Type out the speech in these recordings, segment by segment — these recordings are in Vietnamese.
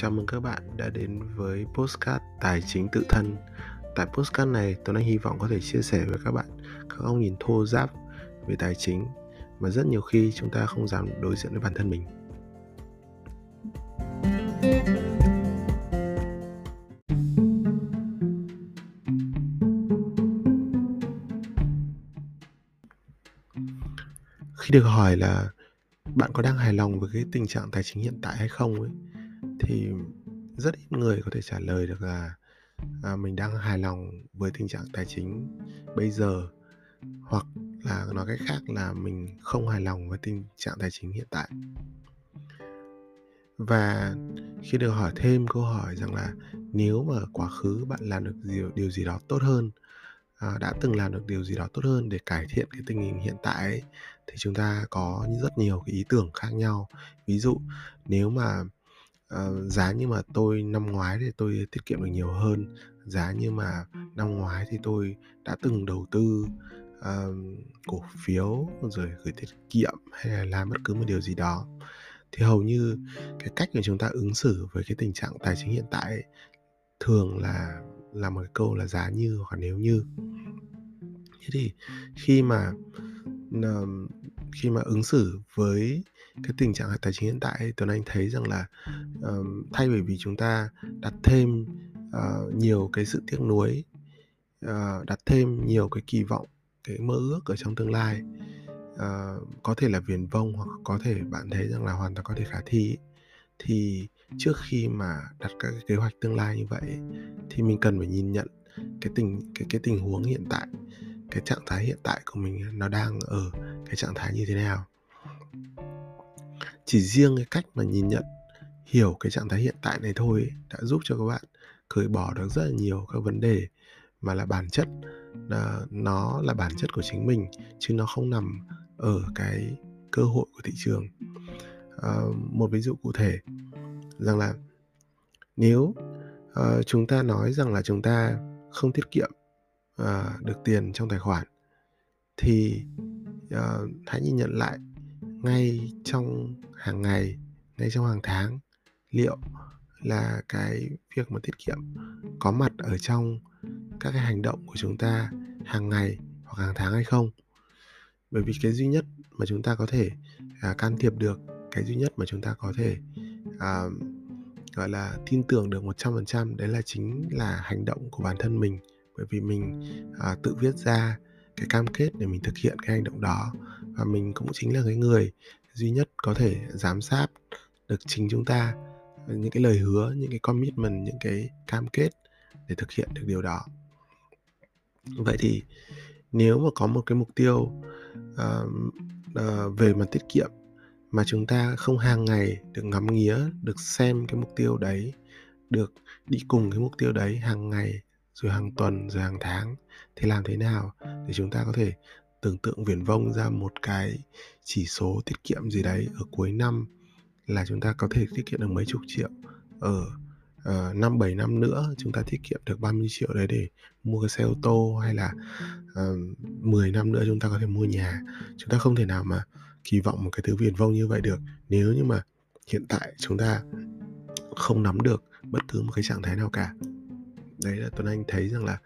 Chào mừng các bạn đã đến với Postcard Tài chính tự thân. Tại Postcard này, Tuấn Anh hy vọng có thể chia sẻ với các bạn các góc nhìn thô giáp về tài chính mà rất nhiều khi chúng ta không dám đối diện với bản thân mình. Khi được hỏi là bạn có đang hài lòng với cái tình trạng tài chính hiện tại hay không ấy thì rất ít người có thể trả lời được là à, mình đang hài lòng với tình trạng tài chính bây giờ hoặc là nói cách khác là mình không hài lòng với tình trạng tài chính hiện tại. Và khi được hỏi thêm câu hỏi rằng là nếu mà quá khứ bạn làm được điều, điều gì đó tốt hơn à, đã từng làm được điều gì đó tốt hơn để cải thiện cái tình hình hiện tại ấy, thì chúng ta có rất nhiều cái ý tưởng khác nhau. Ví dụ nếu mà uh, giá như mà tôi năm ngoái thì tôi tiết kiệm được nhiều hơn. Giá như mà năm ngoái thì tôi đã từng đầu tư uh, cổ phiếu rồi gửi tiết kiệm hay là làm bất cứ một điều gì đó. Thì hầu như cái cách mà chúng ta ứng xử với cái tình trạng tài chính hiện tại ấy, thường là là một cái câu là giá như hoặc nếu như. Thế thì khi mà um, khi mà ứng xử với cái tình trạng tài chính hiện tại Tuấn Anh thấy rằng là um, thay bởi vì chúng ta đặt thêm uh, nhiều cái sự tiếc nuối uh, đặt thêm nhiều cái kỳ vọng cái mơ ước ở trong tương lai uh, có thể là viền vông hoặc có thể bạn thấy rằng là hoàn toàn có thể khả thi thì trước khi mà đặt các cái kế hoạch tương lai như vậy thì mình cần phải nhìn nhận cái tình cái cái tình huống hiện tại cái trạng thái hiện tại của mình nó đang ở cái trạng thái như thế nào. Chỉ riêng cái cách mà nhìn nhận hiểu cái trạng thái hiện tại này thôi đã giúp cho các bạn cởi bỏ được rất là nhiều các vấn đề mà là bản chất là nó là bản chất của chính mình chứ nó không nằm ở cái cơ hội của thị trường. À, một ví dụ cụ thể rằng là nếu uh, chúng ta nói rằng là chúng ta không tiết kiệm uh, được tiền trong tài khoản thì uh, hãy nhìn nhận lại ngay trong hàng ngày ngay trong hàng tháng liệu là cái việc mà tiết kiệm có mặt ở trong các cái hành động của chúng ta hàng ngày hoặc hàng tháng hay không. Bởi vì cái duy nhất mà chúng ta có thể à, can thiệp được cái duy nhất mà chúng ta có thể à, gọi là tin tưởng được 100% đấy là chính là hành động của bản thân mình bởi vì mình à, tự viết ra cái cam kết để mình thực hiện cái hành động đó. Và mình cũng chính là cái người duy nhất có thể giám sát được chính chúng ta ờ, những cái lời hứa những cái commitment những cái cam kết để thực hiện được điều đó. Vậy thì nếu mà có một cái mục tiêu uh, uh, về mặt tiết kiệm mà chúng ta không hàng ngày được ngắm nghía được xem cái mục tiêu đấy được đi cùng cái mục tiêu đấy hàng ngày rồi hàng tuần rồi hàng tháng. Thì làm thế nào để chúng ta có thể tưởng tượng viển vông ra một cái chỉ số tiết kiệm gì đấy ở cuối năm là chúng ta có thể tiết kiệm được mấy chục triệu? Ở uh, năm bảy năm nữa chúng ta tiết kiệm được 30 triệu đấy để mua cái xe ô tô hay là ờ, uh, 10 năm nữa chúng ta có thể mua nhà. Chúng ta không thể nào mà kỳ vọng một cái thứ viển vông như vậy được. Nếu như mà hiện tại chúng ta không nắm được bất cứ một cái trạng thái nào cả đấy là tuấn anh thấy rằng là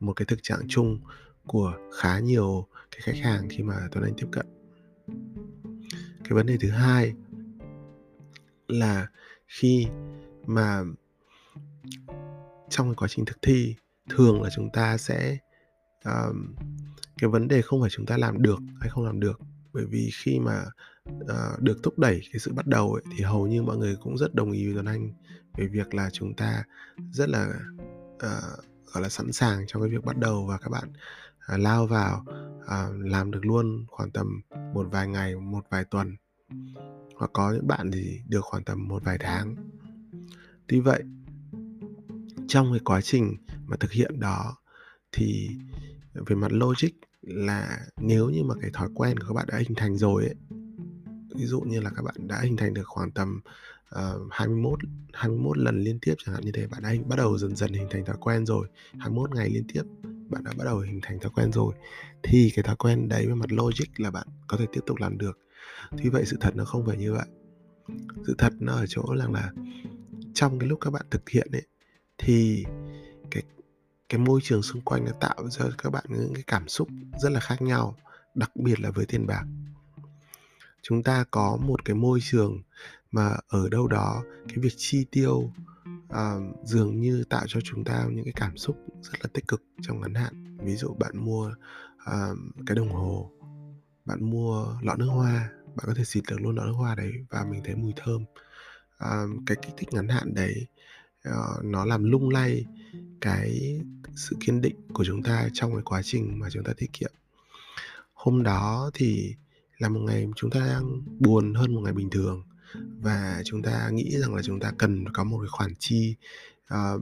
một cái thực trạng chung của khá nhiều cái khách hàng khi mà tuấn anh tiếp cận. Cái vấn đề thứ hai là khi mà trong cái quá trình thực thi thường là chúng ta sẽ um, cái vấn đề không phải chúng ta làm được hay không làm được. Bởi vì khi mà uh, được thúc đẩy cái sự bắt đầu ấy, thì hầu như mọi người cũng rất đồng ý với Tuấn Anh về việc là chúng ta rất là uh, gọi là sẵn sàng trong cái việc bắt đầu và các bạn uh, lao vào uh, làm được luôn khoảng tầm một vài ngày một vài tuần. Hoặc có những bạn thì được khoảng tầm một vài tháng. Tuy vậy trong cái quá trình mà thực hiện đó thì về mặt logic là nếu như mà cái thói quen của các bạn đã hình thành rồi ấy ví dụ như là các bạn đã hình thành được khoảng tầm uh, 21 21 lần liên tiếp chẳng hạn như thế bạn đã bắt đầu dần dần hình thành thói quen rồi. 21 ngày liên tiếp bạn đã bắt đầu hình thành thói quen rồi. Thì cái thói quen đấy về mặt logic là bạn có thể tiếp tục làm được. Tuy vậy sự thật nó không phải như vậy. Sự thật nó ở chỗ rằng là trong cái lúc các bạn thực hiện ấy thì cái cái môi trường xung quanh nó tạo cho các bạn những cái cảm xúc rất là khác nhau đặc biệt là với tiền bạc chúng ta có một cái môi trường mà ở đâu đó cái việc chi tiêu uh, dường như tạo cho chúng ta những cái cảm xúc rất là tích cực trong ngắn hạn. Ví dụ bạn mua uh, cái đồng hồ bạn mua lọ nước hoa bạn có thể xịt được luôn lọ nước hoa đấy và mình thấy mùi thơm. Uh, cái kích thích ngắn hạn đấy uh, nó làm lung lay cái sự kiên định của chúng ta trong cái quá trình mà chúng ta tiết kiệm. Hôm đó thì là một ngày chúng ta đang buồn hơn một ngày bình thường. Và chúng ta nghĩ rằng là chúng ta cần có một cái khoản chi uh,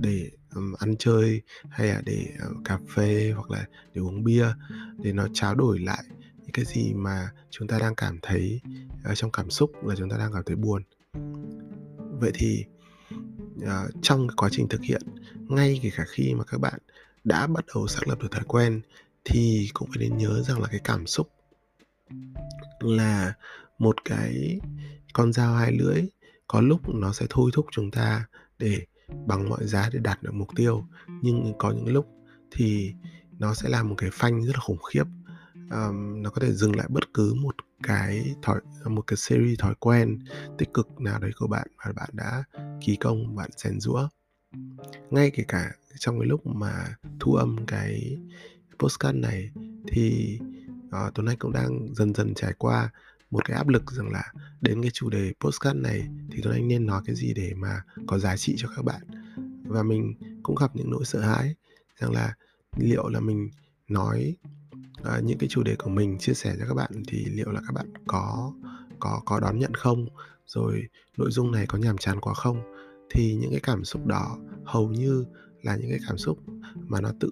để um, ăn chơi hay là để uh, cà phê hoặc là để uống bia để nó trao đổi lại những cái gì mà chúng ta đang cảm thấy uh, trong cảm xúc là chúng ta đang cảm thấy buồn. Vậy thì uh, trong cái quá trình thực hiện ngay kể cả khi mà các bạn đã bắt đầu xác lập được thói quen thì cũng phải nên nhớ rằng là cái cảm xúc là một cái con dao hai lưỡi có lúc nó sẽ thôi thúc chúng ta để bằng mọi giá để đạt được mục tiêu. Nhưng có những lúc thì nó sẽ là một cái phanh rất là khủng khiếp. Um, nó có thể dừng lại bất cứ một cái thói một cái series thói quen tích cực nào đấy của bạn mà bạn đã kỳ công bạn rèn rũa ngay kể cả trong cái lúc mà thu âm cái postcard này thì Ờ, à, Tuấn Anh cũng đang dần dần trải qua một cái áp lực rằng là đến cái chủ đề postcard này thì Tuấn Anh nên nói cái gì để mà có giá trị cho các bạn? Và mình cũng gặp những nỗi sợ hãi rằng là liệu là mình nói uh, những cái chủ đề của mình chia sẻ cho các bạn thì liệu là các bạn có có có đón nhận không? Rồi nội dung này có nhàm chán quá không? Thì những cái cảm xúc đó hầu như là những cái cảm xúc mà nó tự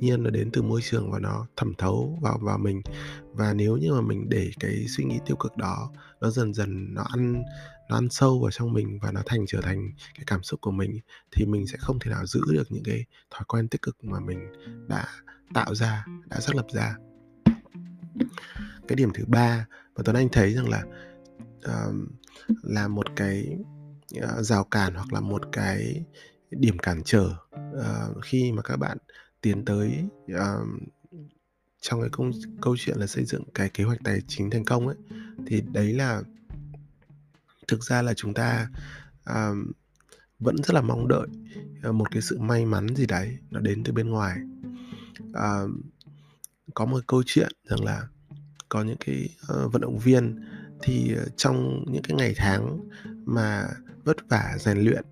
nhiên nó đến từ môi trường và nó thẩm thấu vào vào mình. Và nếu như mà mình để cái suy nghĩ tiêu cực đó nó dần dần nó ăn nó ăn sâu vào trong mình và nó thành trở thành cái cảm xúc của mình thì mình sẽ không thể nào giữ được những cái thói quen tích cực mà mình đã tạo ra đã xác lập ra. Cái điểm thứ ba mà tuấn anh thấy rằng là uh, là một cái uh, rào cản hoặc là một cái điểm cản trở uh, khi mà các bạn tiến tới uh, trong cái công câu chuyện là xây dựng cái kế hoạch tài chính thành công ấy thì đấy là thực ra là chúng ta uh, vẫn rất là mong đợi à, một cái sự may mắn gì đấy nó đến từ bên ngoài. Uh, có một câu chuyện rằng là có những cái uh, vận động viên thì ờ, trong những cái ngày tháng mà vất vả rèn luyện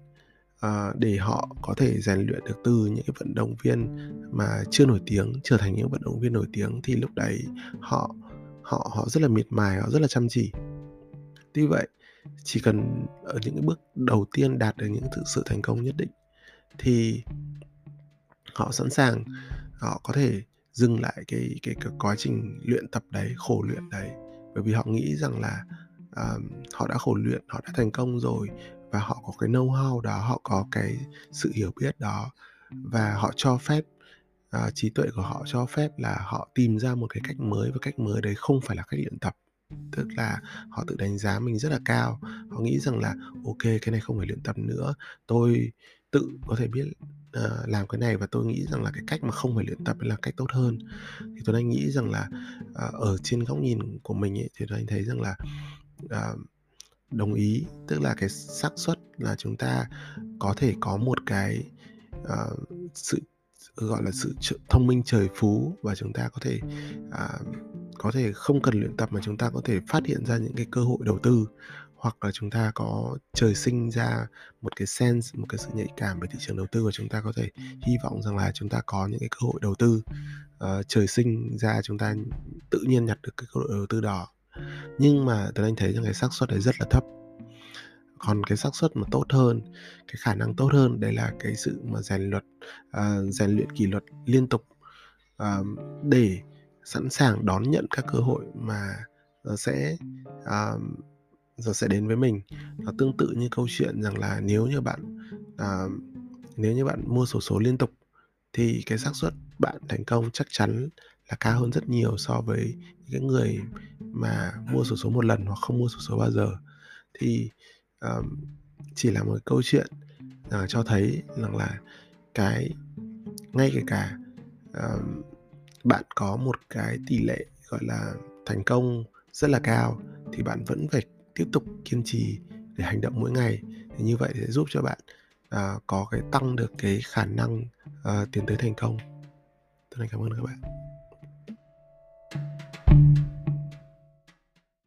Ờ, để họ có thể rèn luyện được từ những cái vận động viên mà chưa nổi tiếng trở thành những vận động viên nổi tiếng thì lúc đấy họ họ họ rất là miệt mài họ rất là chăm chỉ. Tuy vậy chỉ cần ở những cái bước đầu tiên đạt được những sự, sự thành công nhất định thì họ sẵn sàng họ có thể dừng lại cái cái, cái quá trình luyện tập đấy khổ luyện đấy. Bởi vì họ nghĩ rằng là uh, họ đã khổ luyện họ đã thành công rồi và họ có cái know how đó họ có cái sự hiểu biết đó và họ cho phép uh, trí tuệ của họ cho phép là họ tìm ra một cái cách mới và cách mới đấy không phải là cách luyện tập. Tức là họ tự đánh giá mình rất là cao họ nghĩ rằng là ok cái này không phải luyện tập nữa tôi tự có thể biết uh, làm cái này và tôi nghĩ rằng là cái cách mà không phải luyện tập là cách tốt hơn. Thì tôi đang nghĩ rằng là uh, ở trên góc nhìn của mình ấy, thì tôi anh thấy rằng là uh, đồng ý tức là cái xác suất là chúng ta có thể có một cái uh, sự ừ, gọi là sự thông minh trời phú và chúng ta có thể uh, có thể không cần luyện tập mà chúng ta có thể phát hiện ra những cái cơ hội đầu tư. Hoặc là chúng ta có trời sinh ra một cái sense một cái sự nhạy cảm về thị trường đầu tư và chúng ta có thể hy vọng rằng là chúng ta có những cái cơ hội đầu tư. Uh, trời sinh ra chúng ta tự nhiên nhặt được cái cơ hội đầu tư đó nhưng mà tôi anh thấy rằng cái xác suất đấy rất là thấp. Còn cái xác suất mà tốt hơn cái khả năng tốt hơn đấy là cái sự mà rèn luật uh, à, rèn luyện kỷ luật liên tục uh, để sẵn sàng đón nhận các cơ hội mà nó sẽ à, uh, giờ sẽ đến với mình. Nó tương tự như câu chuyện rằng là nếu như bạn uh, nếu như bạn mua sổ số liên tục thì cái xác suất bạn thành công chắc chắn là cao hơn rất nhiều so với những người mà mua sổ số một lần hoặc không mua sổ số bao giờ thì um, chỉ là một câu chuyện uh, cho thấy rằng là cái ngay kể cả um, bạn có một cái tỷ lệ gọi là thành công rất là cao thì bạn vẫn phải tiếp tục kiên trì để hành động mỗi ngày thì như vậy sẽ giúp cho bạn uh, có cái tăng được cái khả năng uh, tiến tới thành công. Tôi cảm ơn các bạn.